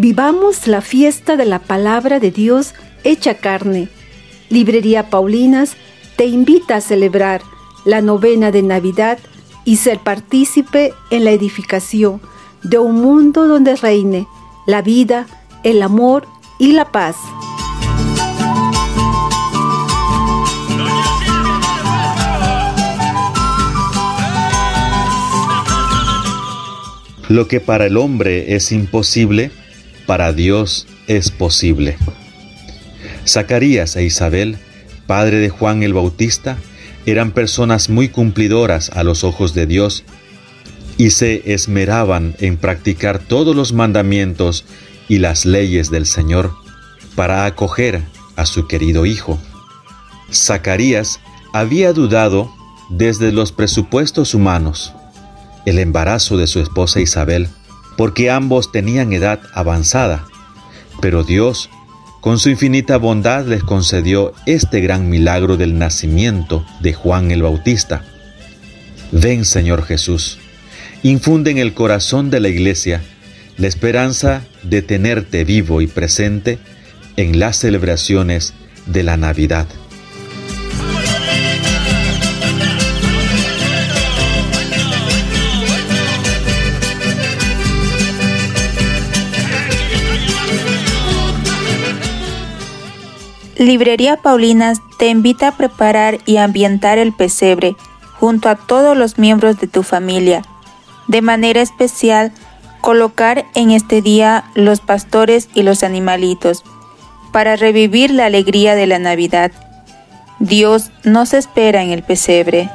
Vivamos la fiesta de la palabra de Dios hecha carne. Librería Paulinas te invita a celebrar la novena de Navidad y ser partícipe en la edificación de un mundo donde reine la vida, el amor y la paz. Lo que para el hombre es imposible, para Dios es posible. Zacarías e Isabel, padre de Juan el Bautista, eran personas muy cumplidoras a los ojos de Dios y se esmeraban en practicar todos los mandamientos y las leyes del Señor para acoger a su querido hijo. Zacarías había dudado desde los presupuestos humanos, el embarazo de su esposa Isabel, porque ambos tenían edad avanzada, pero Dios, con su infinita bondad, les concedió este gran milagro del nacimiento de Juan el Bautista. Ven, Señor Jesús, infunde en el corazón de la iglesia la esperanza de tenerte vivo y presente en las celebraciones de la Navidad. Librería Paulinas te invita a preparar y ambientar el pesebre junto a todos los miembros de tu familia. De manera especial, colocar en este día los pastores y los animalitos para revivir la alegría de la Navidad. Dios nos espera en el pesebre.